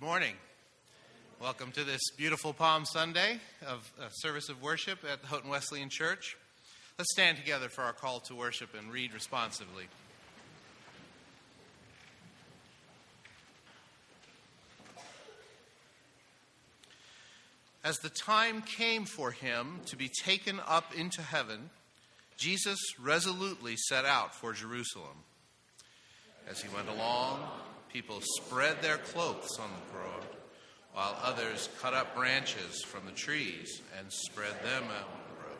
Good morning. Welcome to this beautiful Palm Sunday of a service of worship at the Houghton Wesleyan Church. Let's stand together for our call to worship and read responsively. As the time came for him to be taken up into heaven, Jesus resolutely set out for Jerusalem. As he went along, people spread their cloaks on the road, while others cut up branches from the trees and spread them out on the road.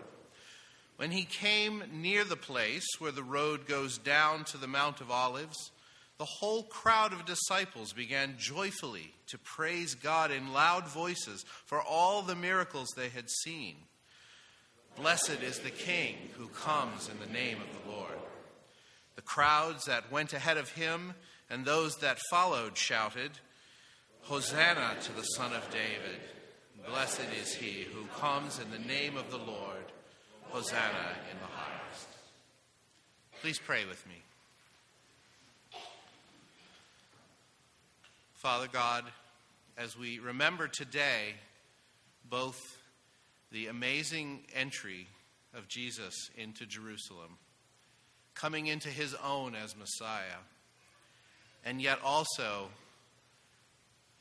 When he came near the place where the road goes down to the Mount of Olives, the whole crowd of disciples began joyfully to praise God in loud voices for all the miracles they had seen. Blessed is the King who comes in the name of the Lord. The crowds that went ahead of him and those that followed shouted, Hosanna to the Son of David. Blessed is he who comes in the name of the Lord. Hosanna in the highest. Please pray with me. Father God, as we remember today both the amazing entry of Jesus into Jerusalem, coming into his own as Messiah, and yet also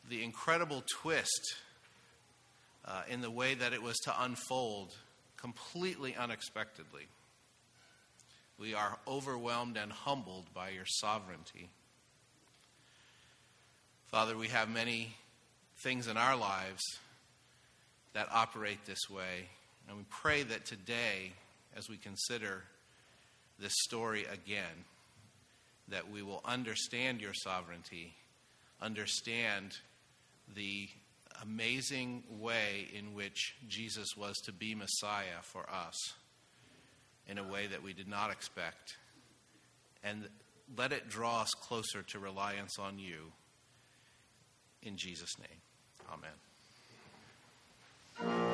the incredible twist uh, in the way that it was to unfold completely unexpectedly. We are overwhelmed and humbled by your sovereignty. Father, we have many things in our lives that operate this way. And we pray that today, as we consider this story again, that we will understand your sovereignty, understand the amazing way in which Jesus was to be Messiah for us in a way that we did not expect. And let it draw us closer to reliance on you in Jesus' name, amen.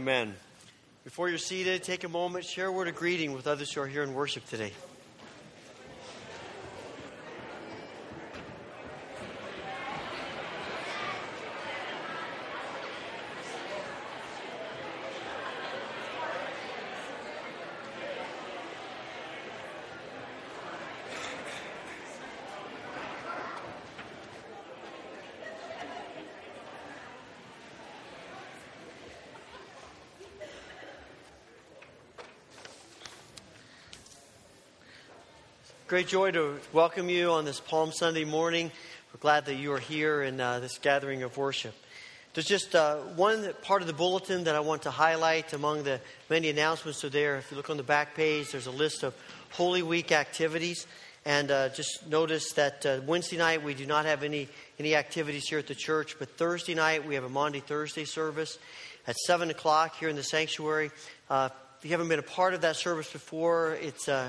Amen. Before you're seated, take a moment, share a word of greeting with others who are here in worship today. Great joy to welcome you on this Palm Sunday morning. We're glad that you are here in uh, this gathering of worship. There's just uh, one part of the bulletin that I want to highlight among the many announcements that are there. If you look on the back page, there's a list of Holy Week activities. And uh, just notice that uh, Wednesday night we do not have any, any activities here at the church, but Thursday night we have a Maundy Thursday service at 7 o'clock here in the sanctuary. Uh, if you haven't been a part of that service before, it's uh,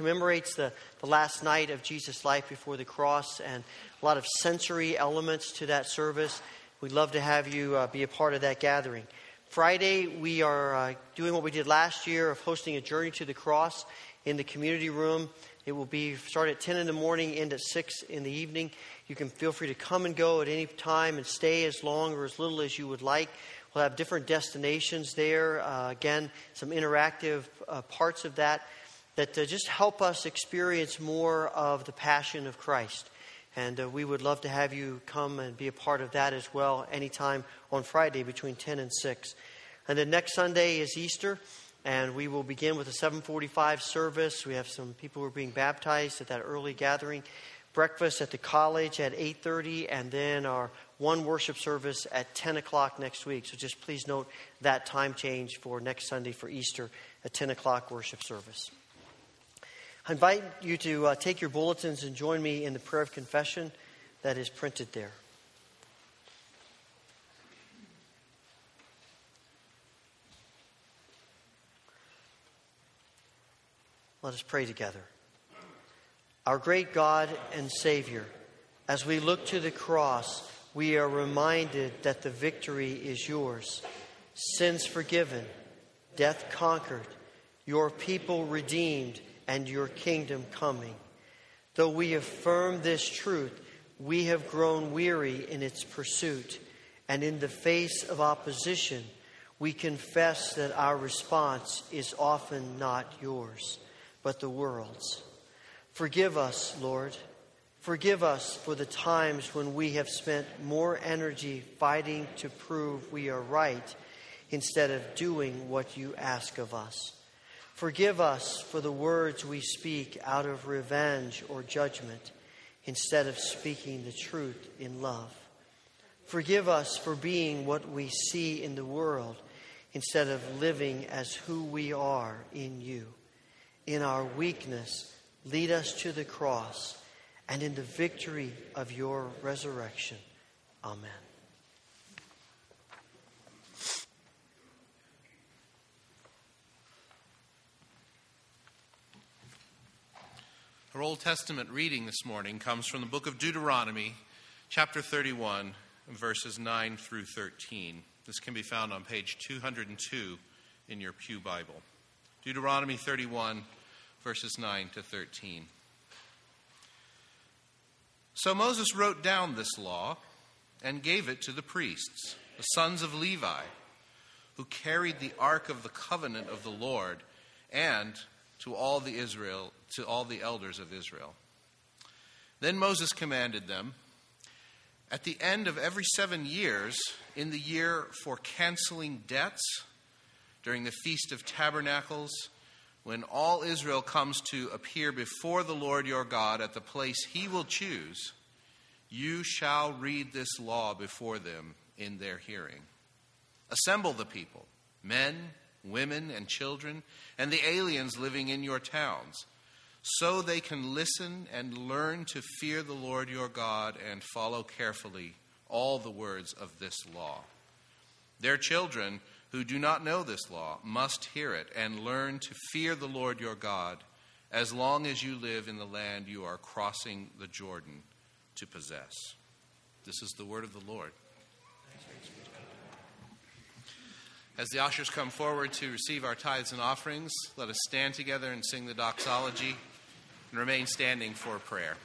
commemorates the, the last night of Jesus' life before the cross and a lot of sensory elements to that service. We'd love to have you uh, be a part of that gathering. Friday, we are uh, doing what we did last year of hosting a journey to the cross in the community room. It will be start at 10 in the morning, end at 6 in the evening. You can feel free to come and go at any time and stay as long or as little as you would like. We'll have different destinations there. Uh, again, some interactive uh, parts of that that uh, just help us experience more of the passion of Christ. And uh, we would love to have you come and be a part of that as well anytime on Friday between 10 and 6. And then next Sunday is Easter, and we will begin with a 745 service. We have some people who are being baptized at that early gathering. Breakfast at the college at 8.30, and then our one worship service at 10 o'clock next week. So just please note that time change for next Sunday for Easter, a 10 o'clock worship service. I invite you to uh, take your bulletins and join me in the prayer of confession that is printed there. Let us pray together. Our great God and Savior, as we look to the cross, we are reminded that the victory is yours. Sins forgiven, death conquered, your people redeemed and your kingdom coming. Though we affirm this truth, we have grown weary in its pursuit, and in the face of opposition, we confess that our response is often not yours, but the world's. Forgive us, Lord. Forgive us for the times when we have spent more energy fighting to prove we are right instead of doing what you ask of us. Forgive us for the words we speak out of revenge or judgment instead of speaking the truth in love. Forgive us for being what we see in the world instead of living as who we are in you. In our weakness, lead us to the cross and in the victory of your resurrection. Amen. Our Old Testament reading this morning comes from the book of Deuteronomy, chapter 31, verses 9 through 13. This can be found on page 202 in your Pew Bible. Deuteronomy 31, verses 9 to 13. So Moses wrote down this law and gave it to the priests, the sons of Levi, who carried the ark of the covenant of the Lord, and to all the Israel to all the elders of Israel. Then Moses commanded them At the end of every seven years, in the year for canceling debts, during the Feast of Tabernacles, when all Israel comes to appear before the Lord your God at the place he will choose, you shall read this law before them in their hearing. Assemble the people, men, women, and children, and the aliens living in your towns so they can listen and learn to fear the Lord your God and follow carefully all the words of this law. Their children who do not know this law must hear it and learn to fear the Lord your God as long as you live in the land you are crossing the Jordan to possess. This is the word of the Lord. As the ushers come forward to receive our tithes and offerings, let us stand together and sing the doxology and remain standing for prayer.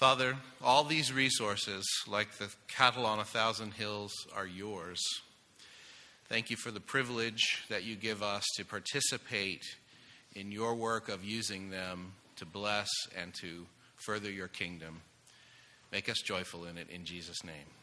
Father, all these resources, like the cattle on a thousand hills, are yours. Thank you for the privilege that you give us to participate in your work of using them to bless and to further your kingdom. Make us joyful in it in Jesus' name.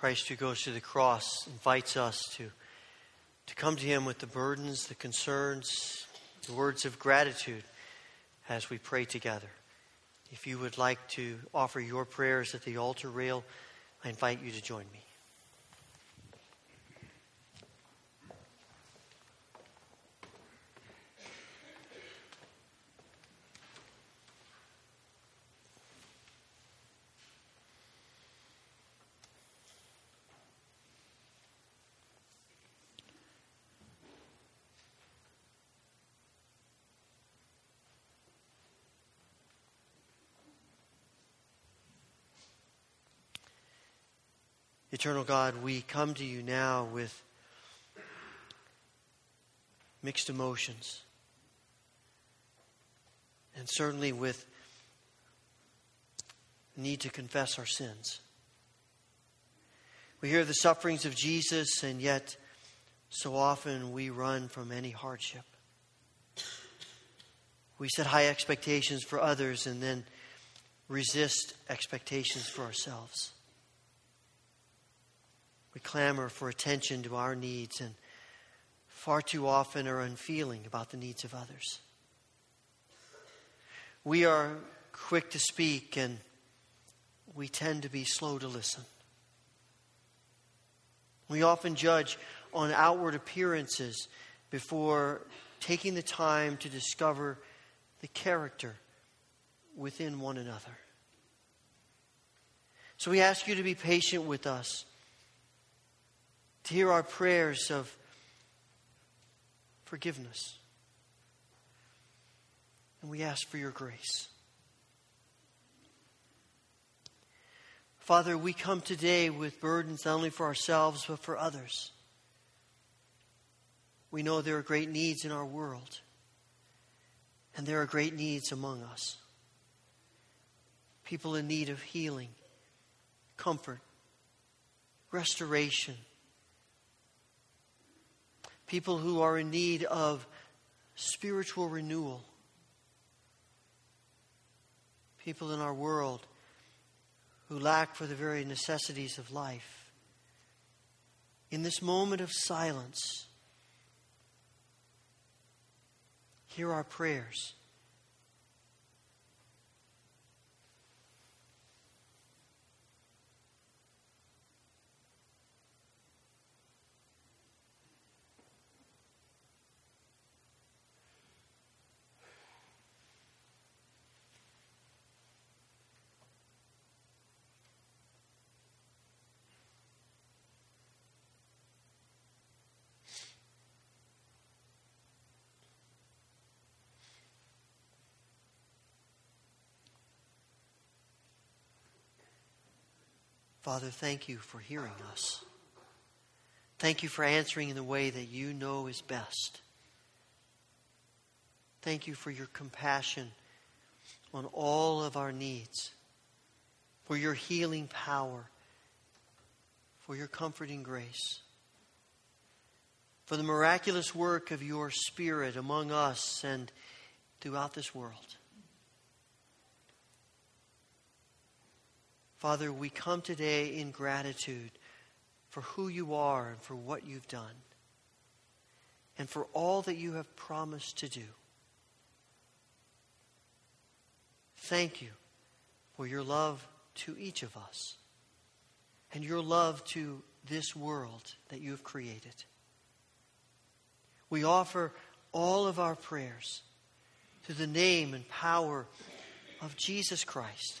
Christ who goes to the cross invites us to, to come to him with the burdens, the concerns, the words of gratitude as we pray together. If you would like to offer your prayers at the altar rail, I invite you to join me. Eternal God, we come to you now with mixed emotions. And certainly with need to confess our sins. We hear the sufferings of Jesus, and yet so often we run from any hardship. We set high expectations for others and then resist expectations for ourselves. We clamor for attention to our needs and far too often are unfeeling about the needs of others. We are quick to speak and we tend to be slow to listen. We often judge on outward appearances before taking the time to discover the character within one another. So we ask you to be patient with us, to hear our prayers of forgiveness. And we ask for your grace. Father, we come today with burdens not only for ourselves, but for others. We know there are great needs in our world, and there are great needs among us. People in need of healing, comfort, restoration. People who are in need of spiritual renewal. People in our world who lack for the very necessities of life. In this moment of silence, hear our prayers. Father, thank you for hearing us. Thank you for answering in the way that you know is best. Thank you for your compassion on all of our needs, for your healing power, for your comforting grace, for the miraculous work of your Spirit among us and throughout this world. Father, we come today in gratitude for who you are and for what you've done, and for all that you have promised to do. Thank you for your love to each of us and your love to this world that you have created. We offer all of our prayers to the name and power of Jesus Christ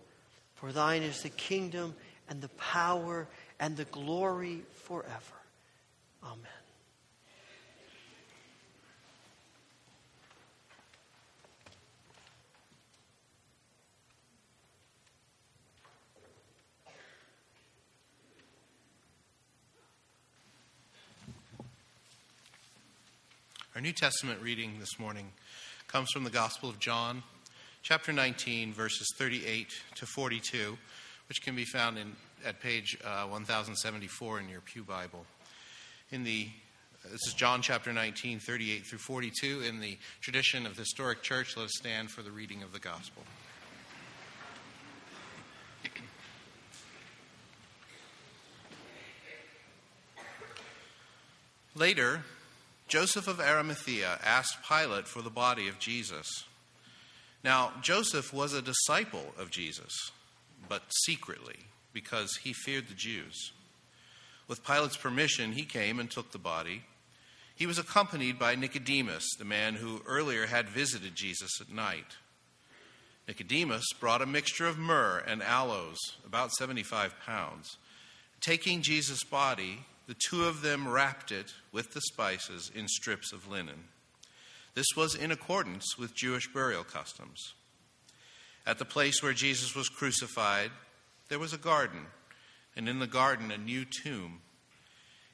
For thine is the kingdom and the power and the glory forever. Amen. Our New Testament reading this morning comes from the Gospel of John, chapter 19, verses 38 to 42, which can be found in, at page uh, 1074 in your Pew Bible. In the this is John chapter 19, 38 through 42. In the tradition of the historic church, let us stand for the reading of the gospel. Later, Joseph of Arimathea asked Pilate for the body of Jesus. Now, Joseph was a disciple of Jesus, but secretly, because he feared the Jews. With Pilate's permission, he came and took the body. He was accompanied by Nicodemus, the man who earlier had visited Jesus at night. Nicodemus brought a mixture of myrrh and aloes, about 75 pounds. Taking Jesus' body, the two of them wrapped it with the spices in strips of linen. This was in accordance with Jewish burial customs. At the place where Jesus was crucified, there was a garden, and in the garden a new tomb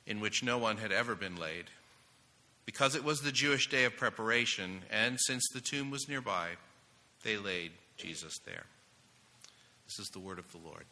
in which no one had ever been laid. Because it was the Jewish day of preparation, and since the tomb was nearby, they laid Jesus there. This is the word of the Lord.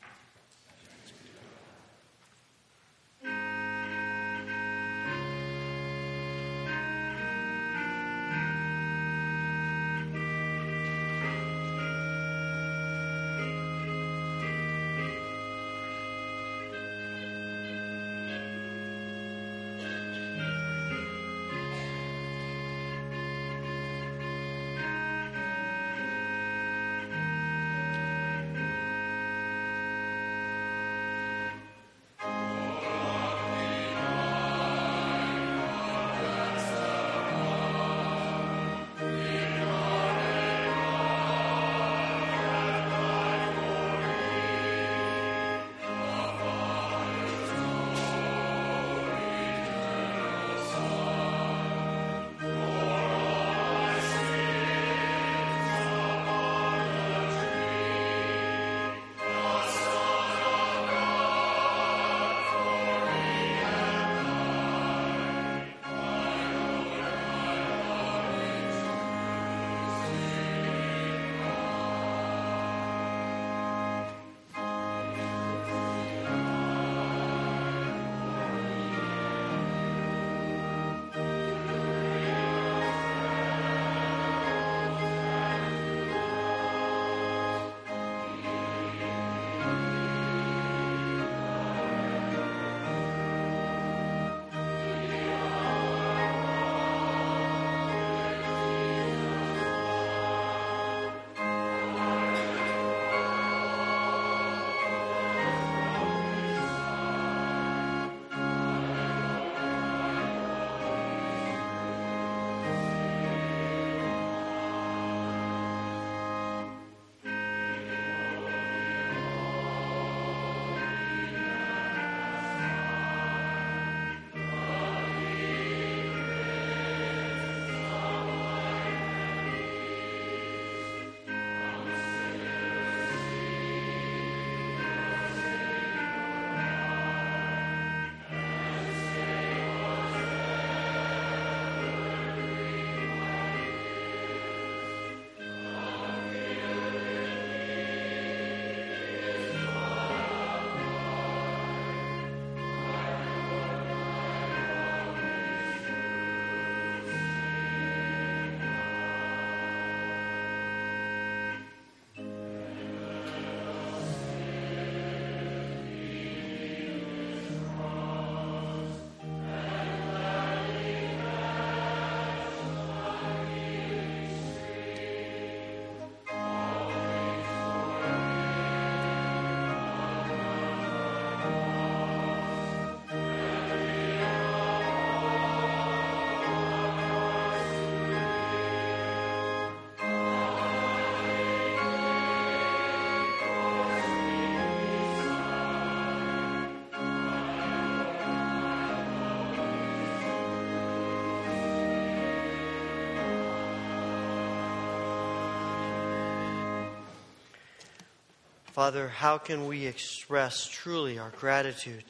Father, how can we express truly our gratitude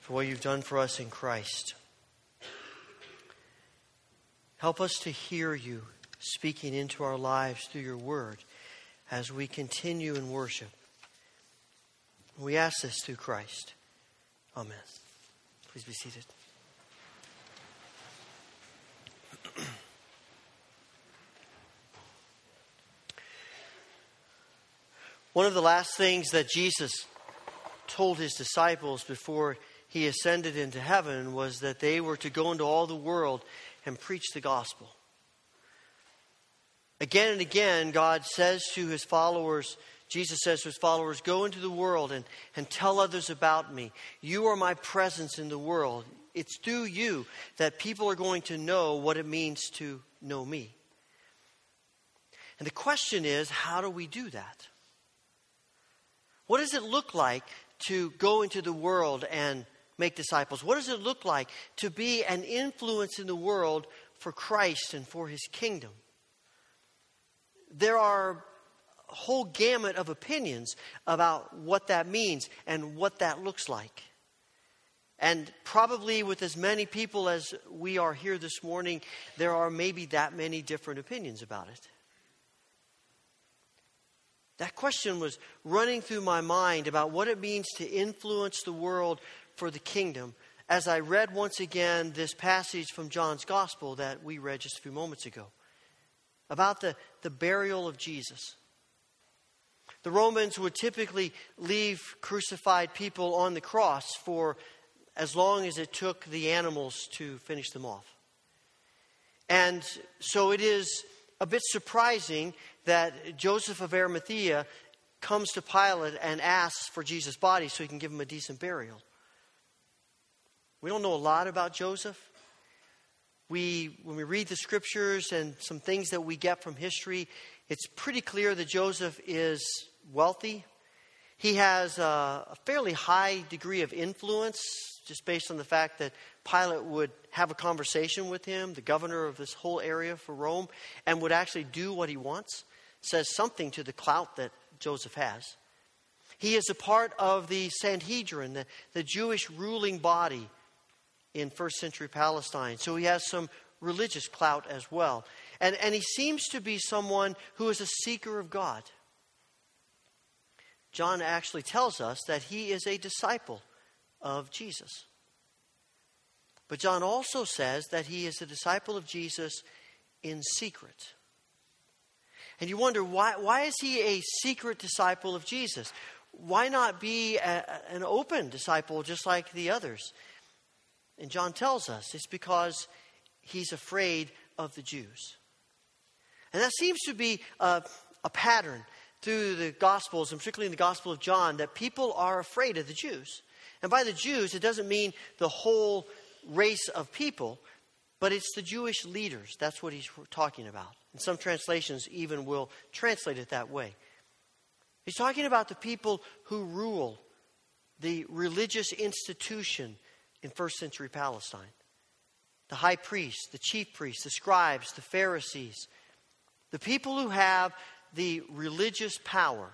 for what you've done for us in Christ? Help us to hear you speaking into our lives through your word as we continue in worship. We ask this through Christ. Amen. Please be seated. One of the last things that Jesus told his disciples before he ascended into heaven was that they were to go into all the world and preach the gospel. Again and again, God says to his followers Jesus says to his followers, Go into the world and, and tell others about me. You are my presence in the world. It's through you that people are going to know what it means to know me. And the question is, how do we do that? What does it look like to go into the world and make disciples? What does it look like to be an influence in the world for Christ and for his kingdom? There are a whole gamut of opinions about what that means and what that looks like. And probably with as many people as we are here this morning, there are maybe that many different opinions about it. That question was running through my mind about what it means to influence the world for the kingdom as I read once again this passage from John's Gospel that we read just a few moments ago about the, the burial of Jesus. The Romans would typically leave crucified people on the cross for as long as it took the animals to finish them off. And so it is a bit surprising that Joseph of Arimathea comes to Pilate and asks for Jesus' body so he can give him a decent burial. We don't know a lot about Joseph. We, when we read the scriptures and some things that we get from history, it's pretty clear that Joseph is wealthy. He has a, a fairly high degree of influence, just based on the fact that Pilate would have a conversation with him, the governor of this whole area for Rome, and would actually do what he wants. Says something to the clout that Joseph has. He is a part of the Sanhedrin, the, the Jewish ruling body in first century Palestine. So he has some religious clout as well. And, and he seems to be someone who is a seeker of God. John actually tells us that he is a disciple of Jesus. But John also says that he is a disciple of Jesus in secret. And you wonder, why, why is he a secret disciple of Jesus? Why not be a, an open disciple just like the others? And John tells us it's because he's afraid of the Jews. And that seems to be a, a pattern through the Gospels, and particularly in the Gospel of John, that people are afraid of the Jews. And by the Jews, it doesn't mean the whole race of people, but it's the Jewish leaders. That's what he's talking about. And some translations even will translate it that way. He's talking about the people who rule the religious institution in first century Palestine the high priests, the chief priests, the scribes, the Pharisees, the people who have the religious power.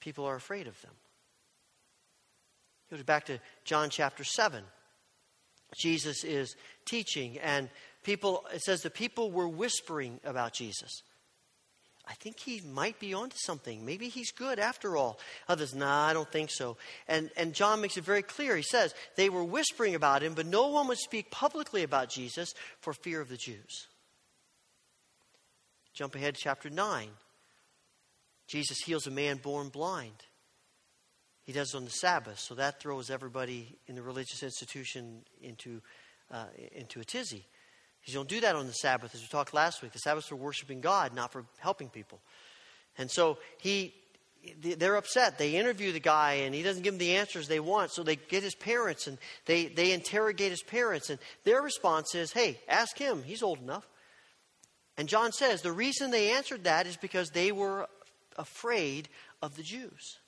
People are afraid of them. Go back to John chapter 7. Jesus is teaching, and people, it says the people were whispering about Jesus. I think he might be onto something. Maybe he's good after all. Others, nah, I don't think so. And, and John makes it very clear. He says they were whispering about him, but no one would speak publicly about Jesus for fear of the Jews. Jump ahead to chapter 9. Jesus heals a man born blind. He does it on the Sabbath, so that throws everybody in the religious institution into, uh, into a tizzy. You don't do that on the Sabbath, as we talked last week. The Sabbath's for worshiping God, not for helping people. And so he, they're upset. They interview the guy, and he doesn't give them the answers they want. So they get his parents, and they, they interrogate his parents. And their response is, hey, ask him. He's old enough. And John says the reason they answered that is because they were afraid of the Jews.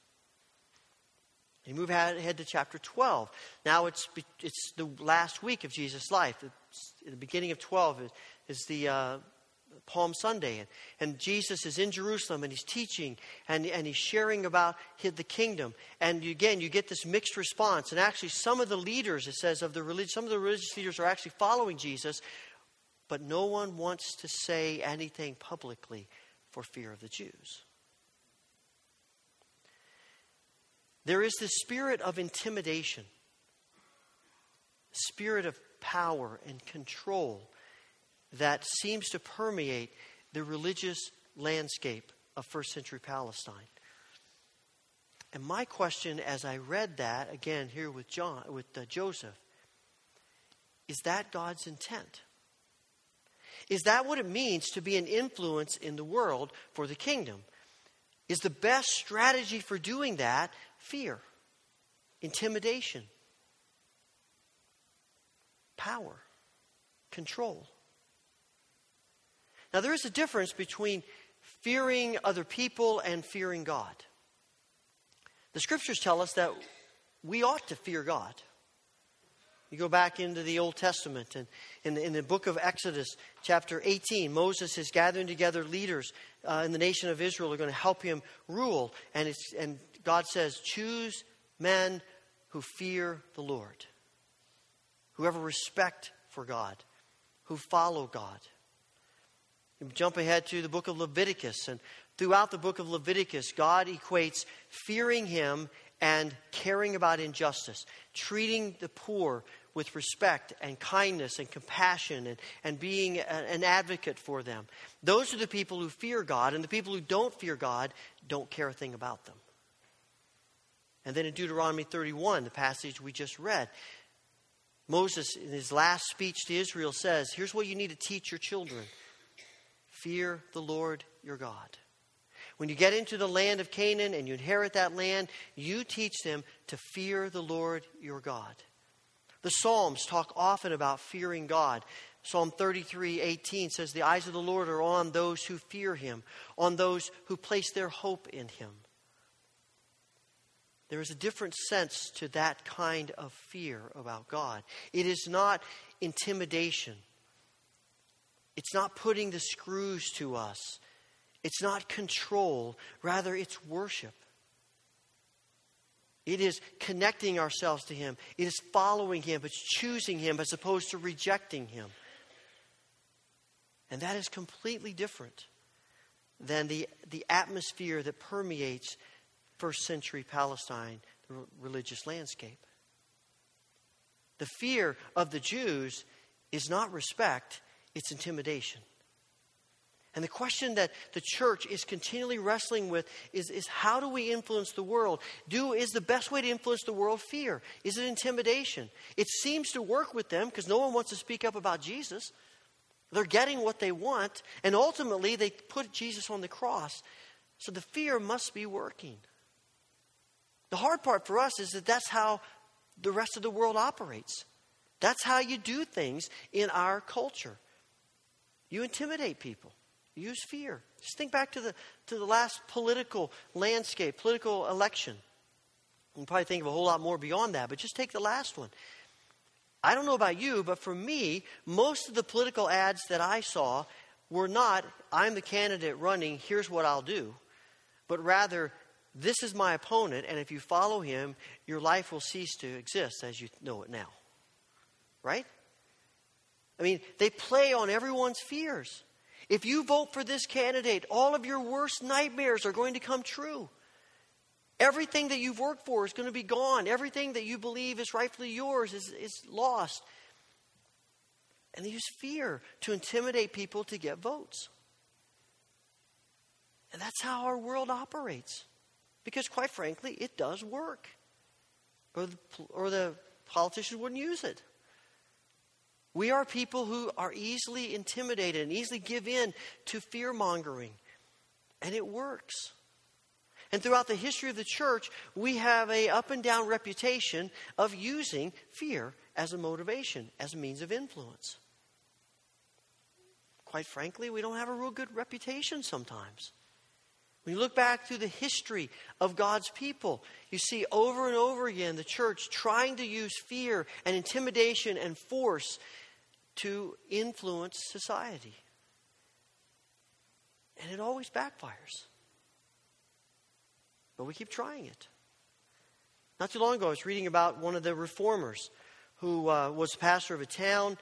You move ahead to chapter 12. Now it's, it's the last week of Jesus' life. It's, the beginning of 12 is, is the uh, Palm Sunday. And, and, Jesus is in Jerusalem and he's teaching and, and he's sharing about his, the kingdom. And you, again, you get this mixed response. And actually, some of the leaders, it says, of the religion, some of the religious leaders are actually following Jesus, but no one wants to say anything publicly for fear of the Jews. There is this spirit of intimidation, spirit of power and control that seems to permeate the religious landscape of first century Palestine. And my question as I read that again here with John with uh, Joseph is that God's intent? Is that what it means to be an influence in the world for the kingdom? Is the best strategy for doing that fear, intimidation, power, control? Now, there is a difference between fearing other people and fearing God. The scriptures tell us that we ought to fear God. You go back into the Old Testament, and in the, in the book of Exodus, chapter 18, Moses is gathering together leaders uh, in the nation of Israel who are going to help him rule. And, and God says, Choose men who fear the Lord, who have a respect for God, who follow God. You jump ahead to the book of Leviticus, and throughout the book of Leviticus, God equates fearing Him and caring about injustice, treating the poor with respect and kindness and compassion and, and being a, an advocate for them. Those are the people who fear God, and the people who don't fear God don't care a thing about them. And then in Deuteronomy 31, the passage we just read, Moses, in his last speech to Israel, says, Here's what you need to teach your children fear the Lord your God. When you get into the land of Canaan and you inherit that land, you teach them to fear the Lord your God. The Psalms talk often about fearing God. Psalm 33 18 says, The eyes of the Lord are on those who fear him, on those who place their hope in him. There is a different sense to that kind of fear about God. It is not intimidation, it's not putting the screws to us, it's not control. Rather, it's worship. It is connecting ourselves to Him. It is following Him. It's choosing Him as opposed to rejecting Him. And that is completely different than the, the atmosphere that permeates first century Palestine, the religious landscape. The fear of the Jews is not respect, it's intimidation. And the question that the church is continually wrestling with is, is how do we influence the world? Do is the best way to influence the world fear? Is it intimidation? It seems to work with them because no one wants to speak up about Jesus. They're getting what they want, and ultimately they put Jesus on the cross. So the fear must be working. The hard part for us is that that's how the rest of the world operates. That's how you do things in our culture. You intimidate people. Use fear. Just think back to the, to the last political landscape, political election. You can probably think of a whole lot more beyond that, but just take the last one. I don't know about you, but for me, most of the political ads that I saw were not, I'm the candidate running, here's what I'll do, but rather, this is my opponent, and if you follow him, your life will cease to exist as you know it now. Right? I mean, they play on everyone's fears. If you vote for this candidate, all of your worst nightmares are going to come true. Everything that you've worked for is going to be gone. Everything that you believe is rightfully yours is, is lost. And they use fear to intimidate people to get votes. And that's how our world operates. Because, quite frankly, it does work. Or the, or the politicians wouldn't use it. We are people who are easily intimidated and easily give in to fear mongering. And it works. And throughout the history of the church, we have a up and down reputation of using fear as a motivation, as a means of influence. Quite frankly, we don't have a real good reputation sometimes. When you look back through the history of God's people, you see over and over again the church trying to use fear and intimidation and force to influence society. And it always backfires. But we keep trying it. Not too long ago, I was reading about one of the reformers who uh, was pastor of a town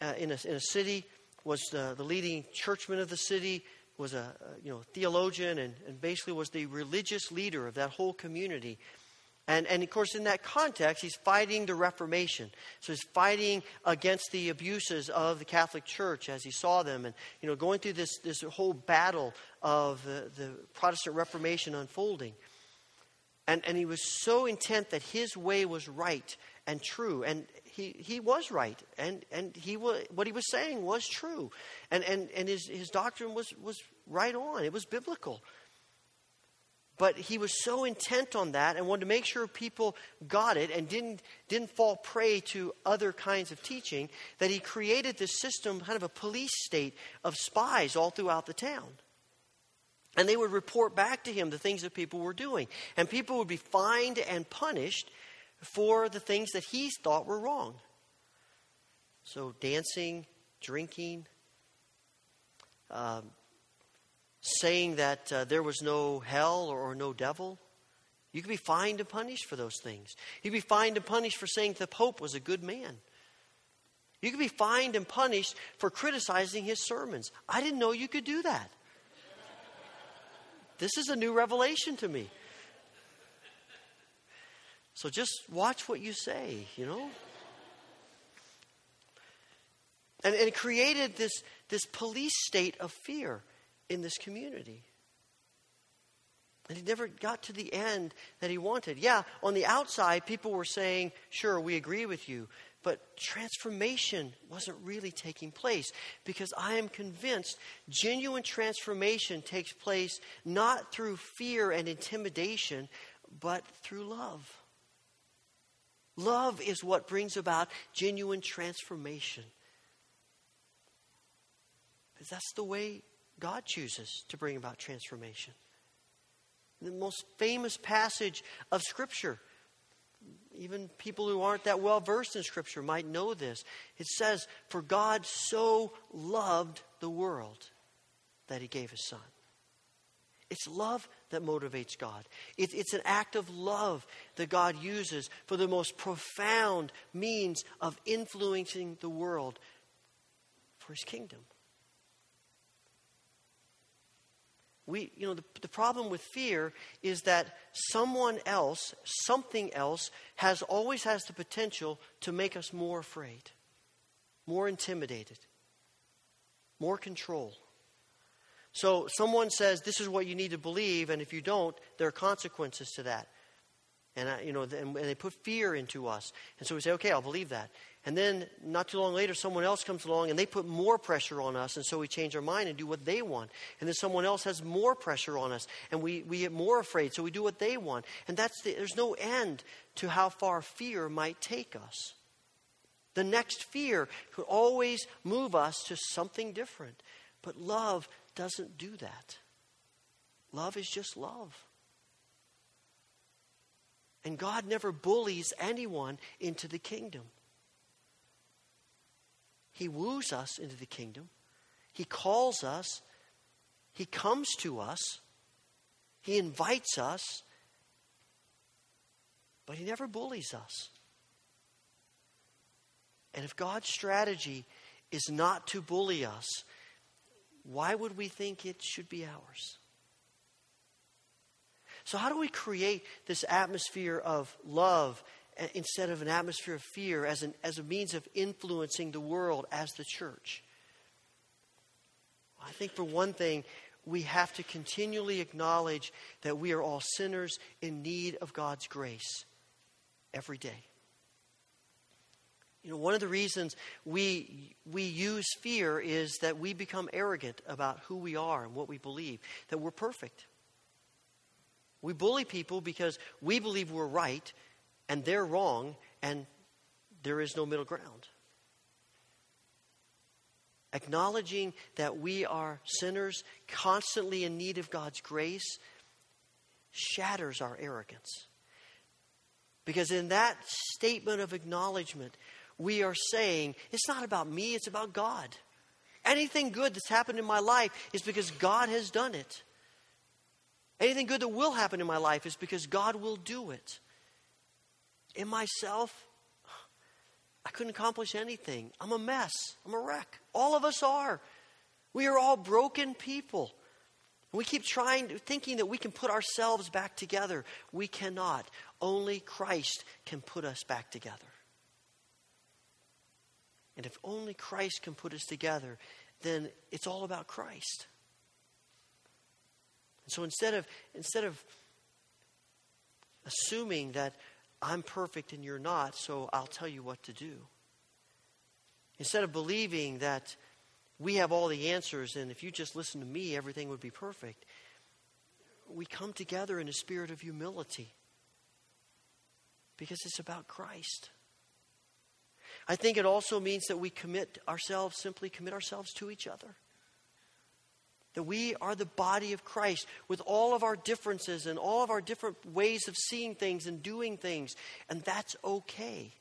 uh, in, a, in a city, was the, the leading churchman of the city, was a, you know theologian, and, and basically was the religious leader of that whole community. And, and of course, in that context, he's fighting the Reformation. So he's fighting against the abuses of the Catholic Church as he saw them, and you know, going through this, this whole battle of the, the Protestant Reformation unfolding. And, and he was so intent that his way was right and true. And he, he was right. And, and he was, what he was saying was true. And, and, and his, his doctrine was, was right on, it was biblical. But he was so intent on that and wanted to make sure people got it and didn't, didn't fall prey to other kinds of teaching that he created this system, kind of a police state of spies all throughout the town. And they would report back to him the things that people were doing. And people would be fined and punished for the things that he thought were wrong. So, dancing, drinking, um, saying that uh, there was no hell or, or no devil. You could be fined and punished for those things. You'd be fined and punished for saying the Pope was a good man. You could be fined and punished for criticizing his sermons. I didn't know you could do that. This is a new revelation to me. So just watch what you say, you know? And, and it created this, this police state of fear in this community. And he never got to the end that he wanted. Yeah, on the outside, people were saying, sure, we agree with you. But transformation wasn't really taking place because I am convinced genuine transformation takes place not through fear and intimidation, but through love. Love is what brings about genuine transformation. Because that's the way God chooses to bring about transformation. The most famous passage of Scripture, even people who aren't that well versed in Scripture might know this. It says, For God so loved the world that he gave his Son. It's love that motivates God. It, it's an act of love that God uses for the most profound means of influencing the world for his kingdom. we, you know, the, the problem with fear is that someone else, something else, has always has the potential to make us more afraid, more intimidated, more control. So someone says, This is what you need to believe, and if you don't, there are consequences to that. And, I, you know, and they put fear into us. And so we say, okay, I'll believe that. And then not too long later, someone else comes along and they put more pressure on us. And so we change our mind and do what they want. And then someone else has more pressure on us and we, we get more afraid. So we do what they want. And that's the, there's no end to how far fear might take us. The next fear could always move us to something different. But love doesn't do that. Love is just love. And God never bullies anyone into the kingdom. He woos us into the kingdom. He calls us. He comes to us. He invites us. But He never bullies us. And if God's strategy is not to bully us, why would we think it should be ours? So, how do we create this atmosphere of love instead of an atmosphere of fear as, an, as a means of influencing the world as the church? I think, for one thing, we have to continually acknowledge that we are all sinners in need of God's grace every day. You know, one of the reasons we, we use fear is that we become arrogant about who we are and what we believe, that we're perfect. We bully people because we believe we're right and they're wrong, and there is no middle ground. Acknowledging that we are sinners, constantly in need of God's grace, shatters our arrogance. Because in that statement of acknowledgement, we are saying, it's not about me, it's about God. Anything good that's happened in my life is because God has done it. Anything good that will happen in my life is because God will do it. In myself, I couldn't accomplish anything. I'm a mess. I'm a wreck. All of us are. We are all broken people. We keep trying, thinking that we can put ourselves back together. We cannot. Only Christ can put us back together. And if only Christ can put us together, then it's all about Christ. So instead of, instead of assuming that I'm perfect and you're not, so I'll tell you what to do, instead of believing that we have all the answers and if you just listen to me, everything would be perfect, we come together in a spirit of humility because it's about Christ. I think it also means that we commit ourselves, simply commit ourselves to each other. That we are the body of Christ with all of our differences and all of our different ways of seeing things and doing things, and that's okay.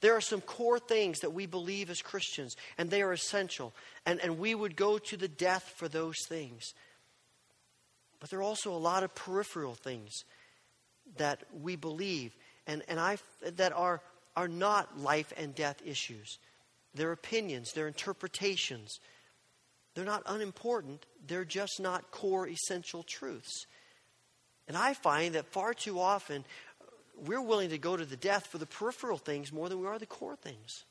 There are some core things that we believe as Christians, and they are essential, and, and we would go to the death for those things. But there are also a lot of peripheral things that we believe and, and I, that are, are not life and death issues. They're opinions, they're interpretations. They're not unimportant, they're just not core essential truths. And I find that far too often we're willing to go to the death for the peripheral things more than we are the core things.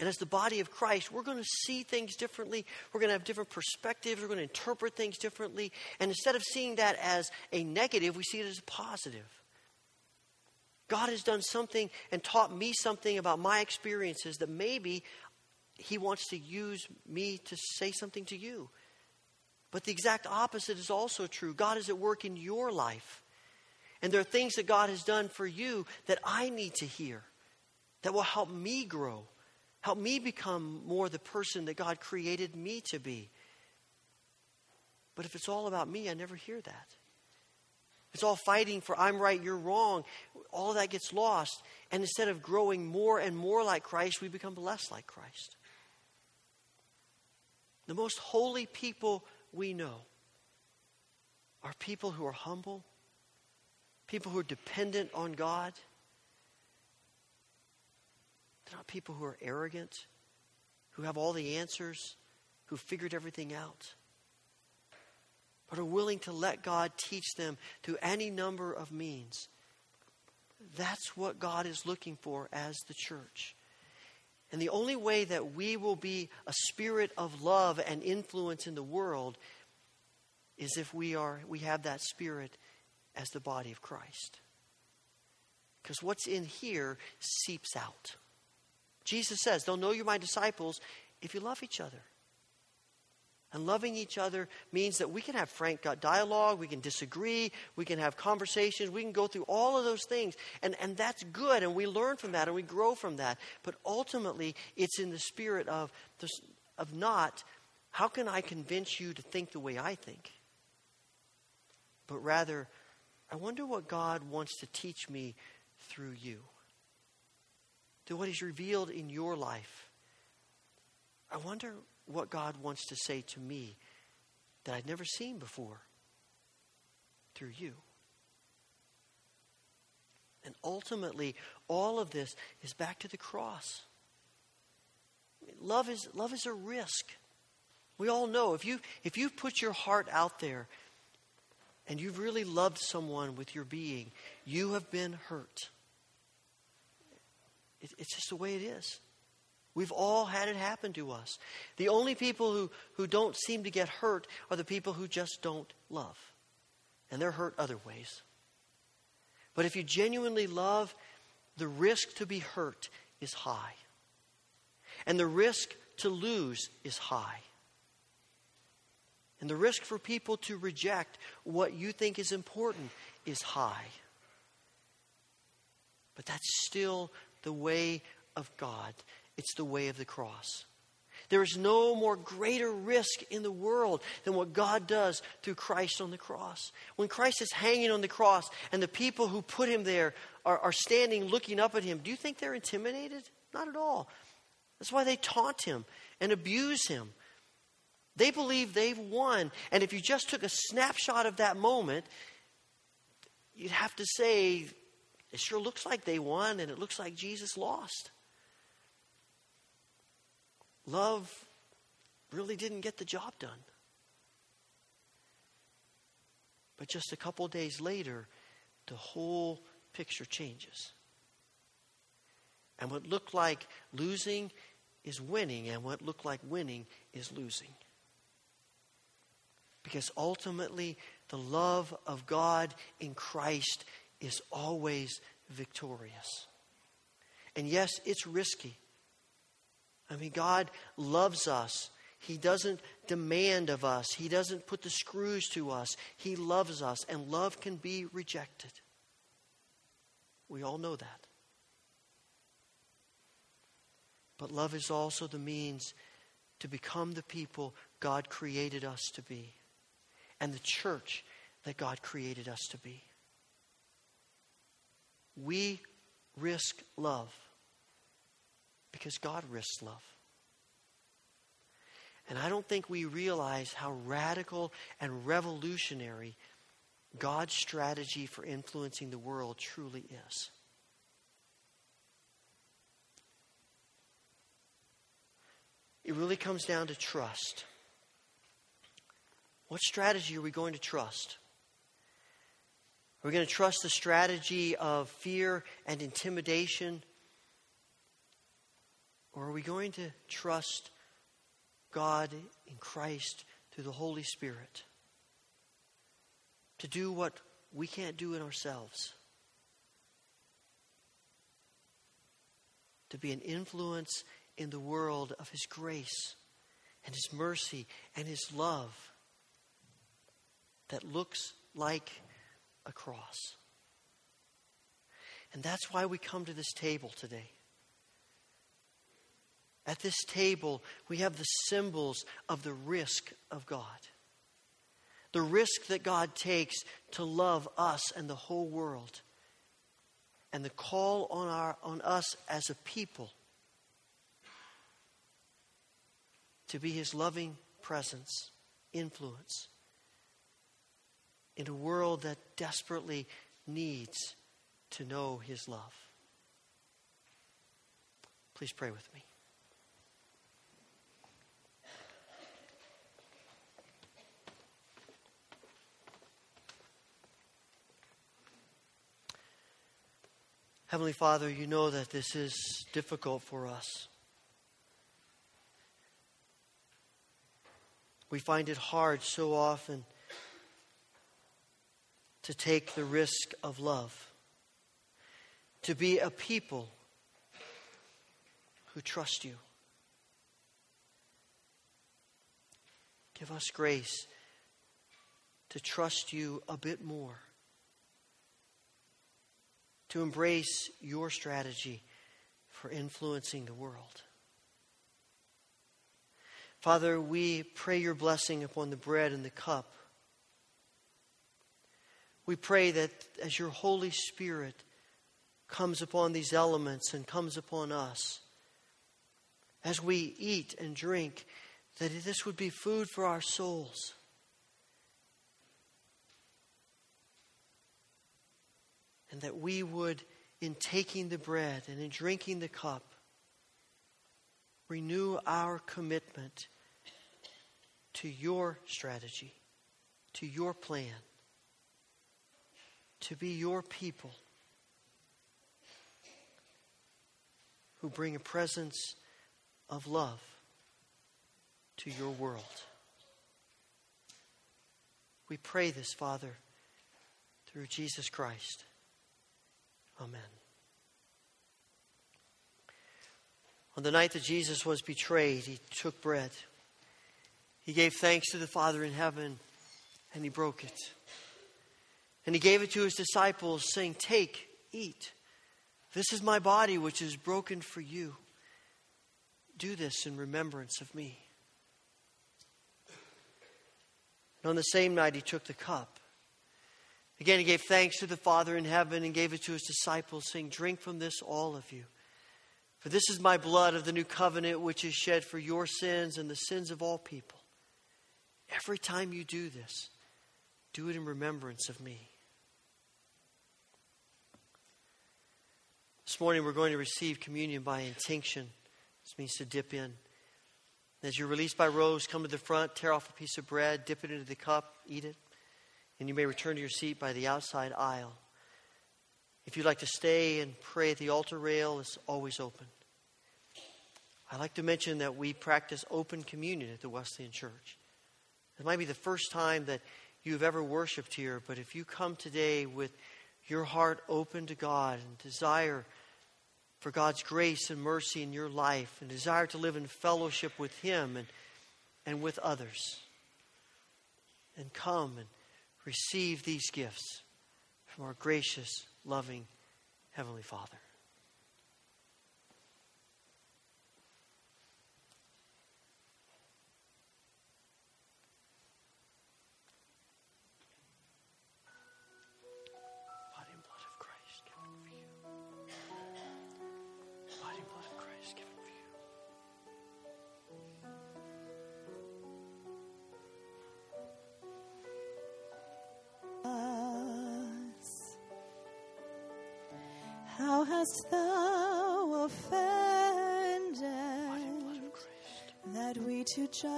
And as the body of Christ, we're going to see things differently. We're going to have different perspectives. We're going to interpret things differently. And instead of seeing that as a negative, we see it as a positive. God has done something and taught me something about my experiences that maybe He wants to use me to say something to you. But the exact opposite is also true. God is at work in your life. And there are things that God has done for you that I need to hear that will help me grow. Help me become more the person that God created me to be. But if it's all about me, I never hear that. It's all fighting for I'm right, you're wrong. All that gets lost. And instead of growing more and more like Christ, we become less like Christ. The most holy people we know are people who are humble, people who are dependent on God they're not people who are arrogant, who have all the answers, who figured everything out, but are willing to let God teach them through any number of means. That's what God is looking for as the church. And the only way that we will be a spirit of love and influence in the world is if we are we have that spirit as the body of Christ. Because what's in here seeps out. Jesus says, They'll know you're my disciples if you love each other. And loving each other means that we can have frank dialogue, we can disagree, we can have conversations, we can go through all of those things. And, and that's good, and we learn from that and we grow from that. But ultimately, it's in the spirit of, of not, how can I convince you to think the way I think? But rather, I wonder what God wants to teach me through you to what He's revealed in your life, I wonder what God wants to say to me that I'd never seen before through you. And ultimately, all of this is back to the cross. Love is, love is a risk. We all know if you if you've put your heart out there and you've really loved someone with your being, you have been hurt. It, it's just the way it is. We've all had it happen to us. The only people who, who don't seem to get hurt are the people who just don't love. And they're hurt other ways. But if you genuinely love, the risk to be hurt is high. And the risk to lose is high. And the risk for people to reject what you think is important is high. But that's still the way of God, it's the way of the cross. There is no more greater risk in the world than what God does through Christ on the cross. When Christ is hanging on the cross and the people who put him there are, are standing looking up at him, do you think they're intimidated? Not at all. That's why they taunt him and abuse him. They believe they've won. And if you just took a snapshot of that moment, you'd have to say it sure looks like they won, and it looks like Jesus lost. Love really didn't get the job done. But just a couple days later, the whole picture changes. And what looked like losing is winning, and what looked like winning is losing. Because ultimately, the love of God in Christ is always victorious. And yes, it's risky. I mean, God loves us. He doesn't demand of us. He doesn't put the screws to us. He loves us, and love can be rejected. We all know that. But love is also the means to become the people God created us to be and the church that God created us to be. We risk love because God risks love. And I don't think we realize how radical and revolutionary God's strategy for influencing the world truly is. It really comes down to trust. What strategy are we going to trust? Are we going to trust the strategy of fear and intimidation? Or are we going to trust God in Christ through the Holy Spirit to do what we can't do in ourselves? To be an influence in the world of His grace and His mercy and His love that looks like a cross. And that's why we come to this table today. At this table, we have the symbols of the risk of God. The risk that God takes to love us and the whole world. And the call on, our, on us as a people to be his loving presence, influence in a world that desperately needs to know his love. Please pray with me. Heavenly Father, you know that this is difficult for us. We find it hard so often to take the risk of love, to be a people who trust you. Give us grace to trust you a bit more, to embrace your strategy for influencing the world. Father, we pray your blessing upon the bread and the cup. We pray that as your Holy Spirit comes upon these elements and comes upon us, as we eat and drink, that this would be food for our souls. And that we would, in taking the bread and in drinking the cup, renew our commitment to your strategy, to your plan, to be your people who bring a presence of love to your world. We pray this, Father, through Jesus Christ. Amen. On the night that Jesus was betrayed, he took bread. He gave thanks to the Father in heaven and he broke it. And he gave it to his disciples, saying, Take, eat. This is my body, which is broken for you. Do this in remembrance of me. And on the same night, he took the cup. Again, he gave thanks to the Father in heaven and gave it to his disciples, saying, Drink from this, all of you. For this is my blood of the new covenant, which is shed for your sins and the sins of all people. Every time you do this, do it in remembrance of me. This morning we're going to receive communion by intinction. This means to dip in. As you're released by rows, come to the front, tear off a piece of bread, dip it into the cup, eat it, and you may return to your seat by the outside aisle. If you'd like to stay and pray at the altar rail, it's always open. I'd like to mention that we practice open communion at the Wesleyan Church. It might be the first time that you've ever worshiped here, but if you come today with your heart open to God and desire for God's grace and mercy in your life and desire to live in fellowship with Him and and with others. And come and receive these gifts from our gracious, loving Heavenly Father.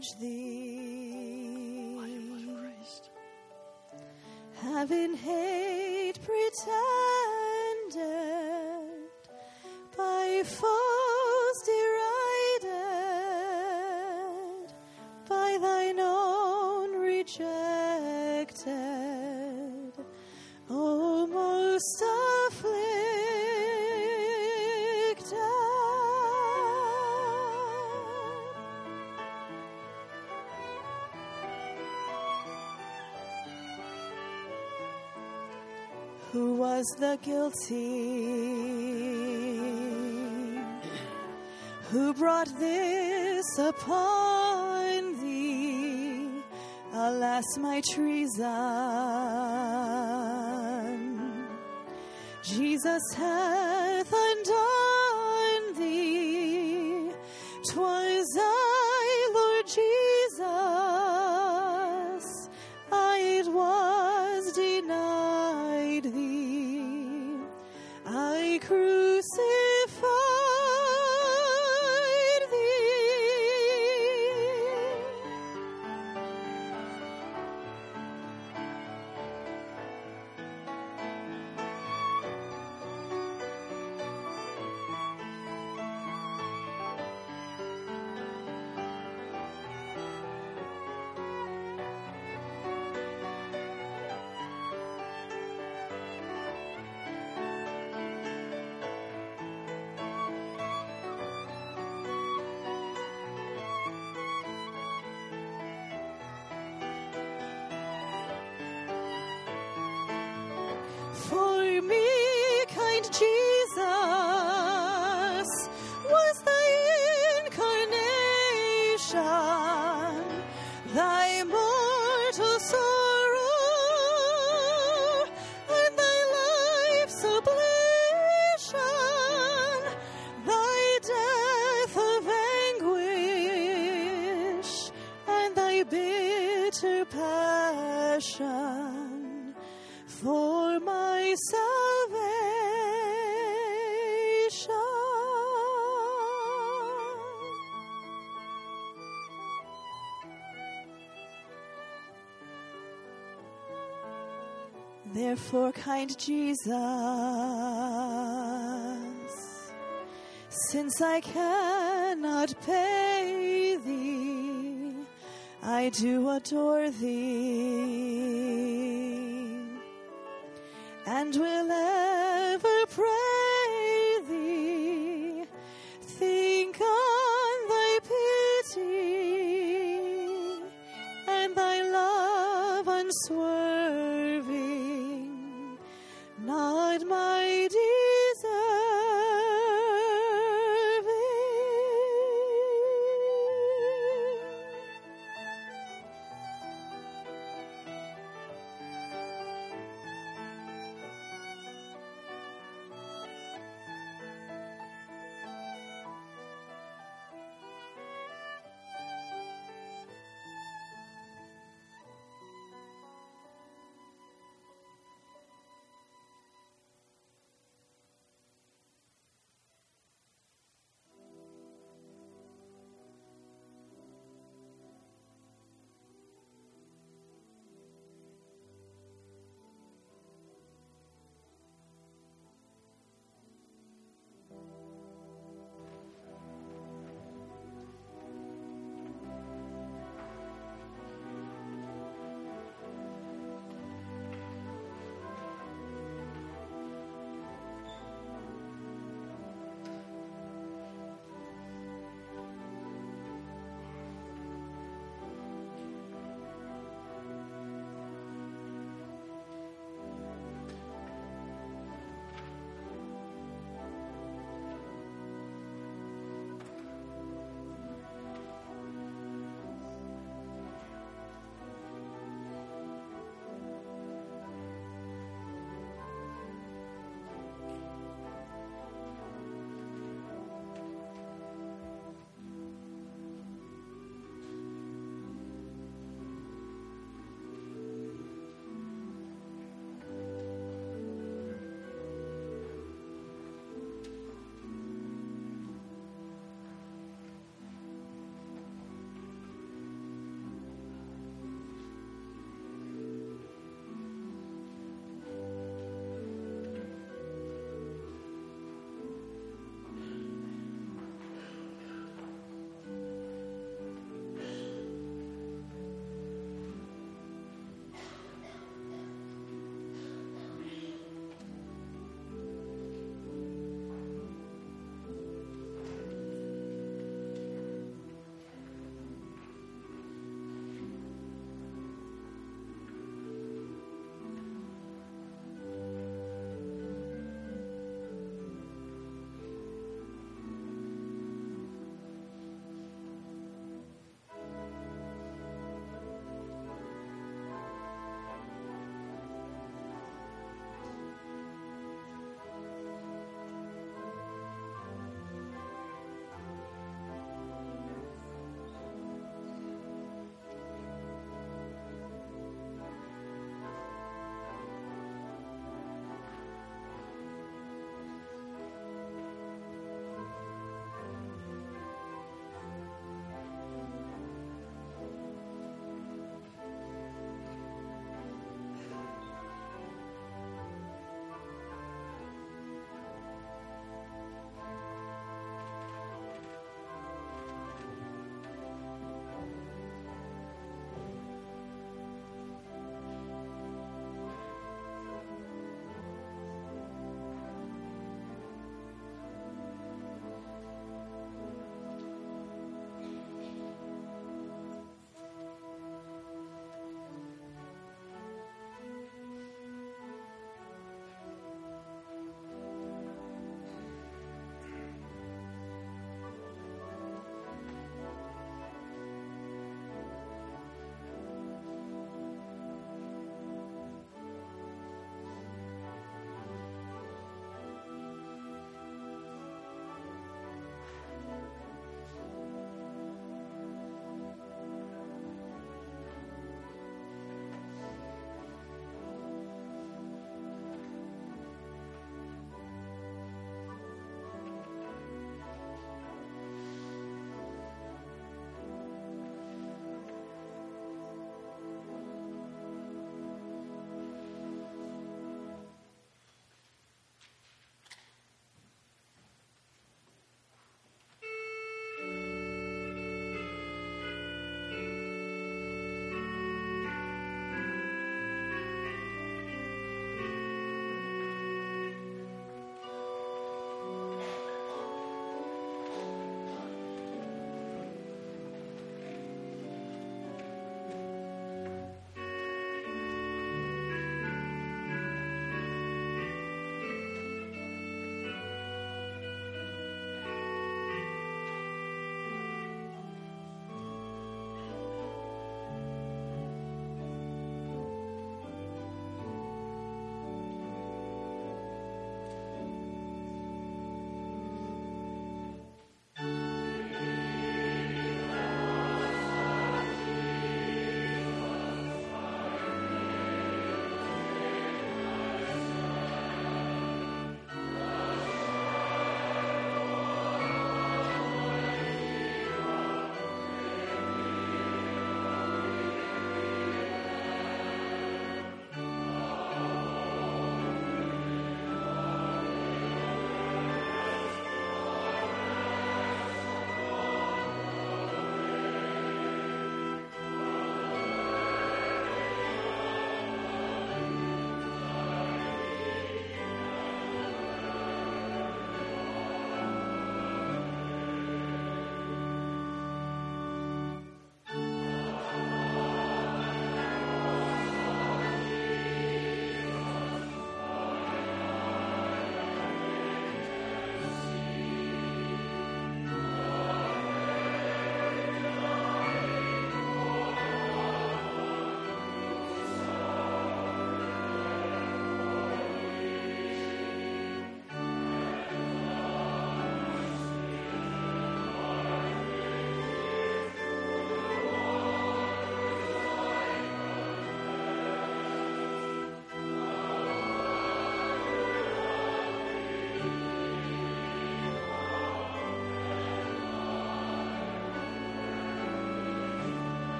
Judge thee. Have in hate pretended by foes who was the guilty, who brought this upon thee, alas, my treason. Jesus hath me, kind Therefore, kind Jesus, since I cannot pay thee, I do adore thee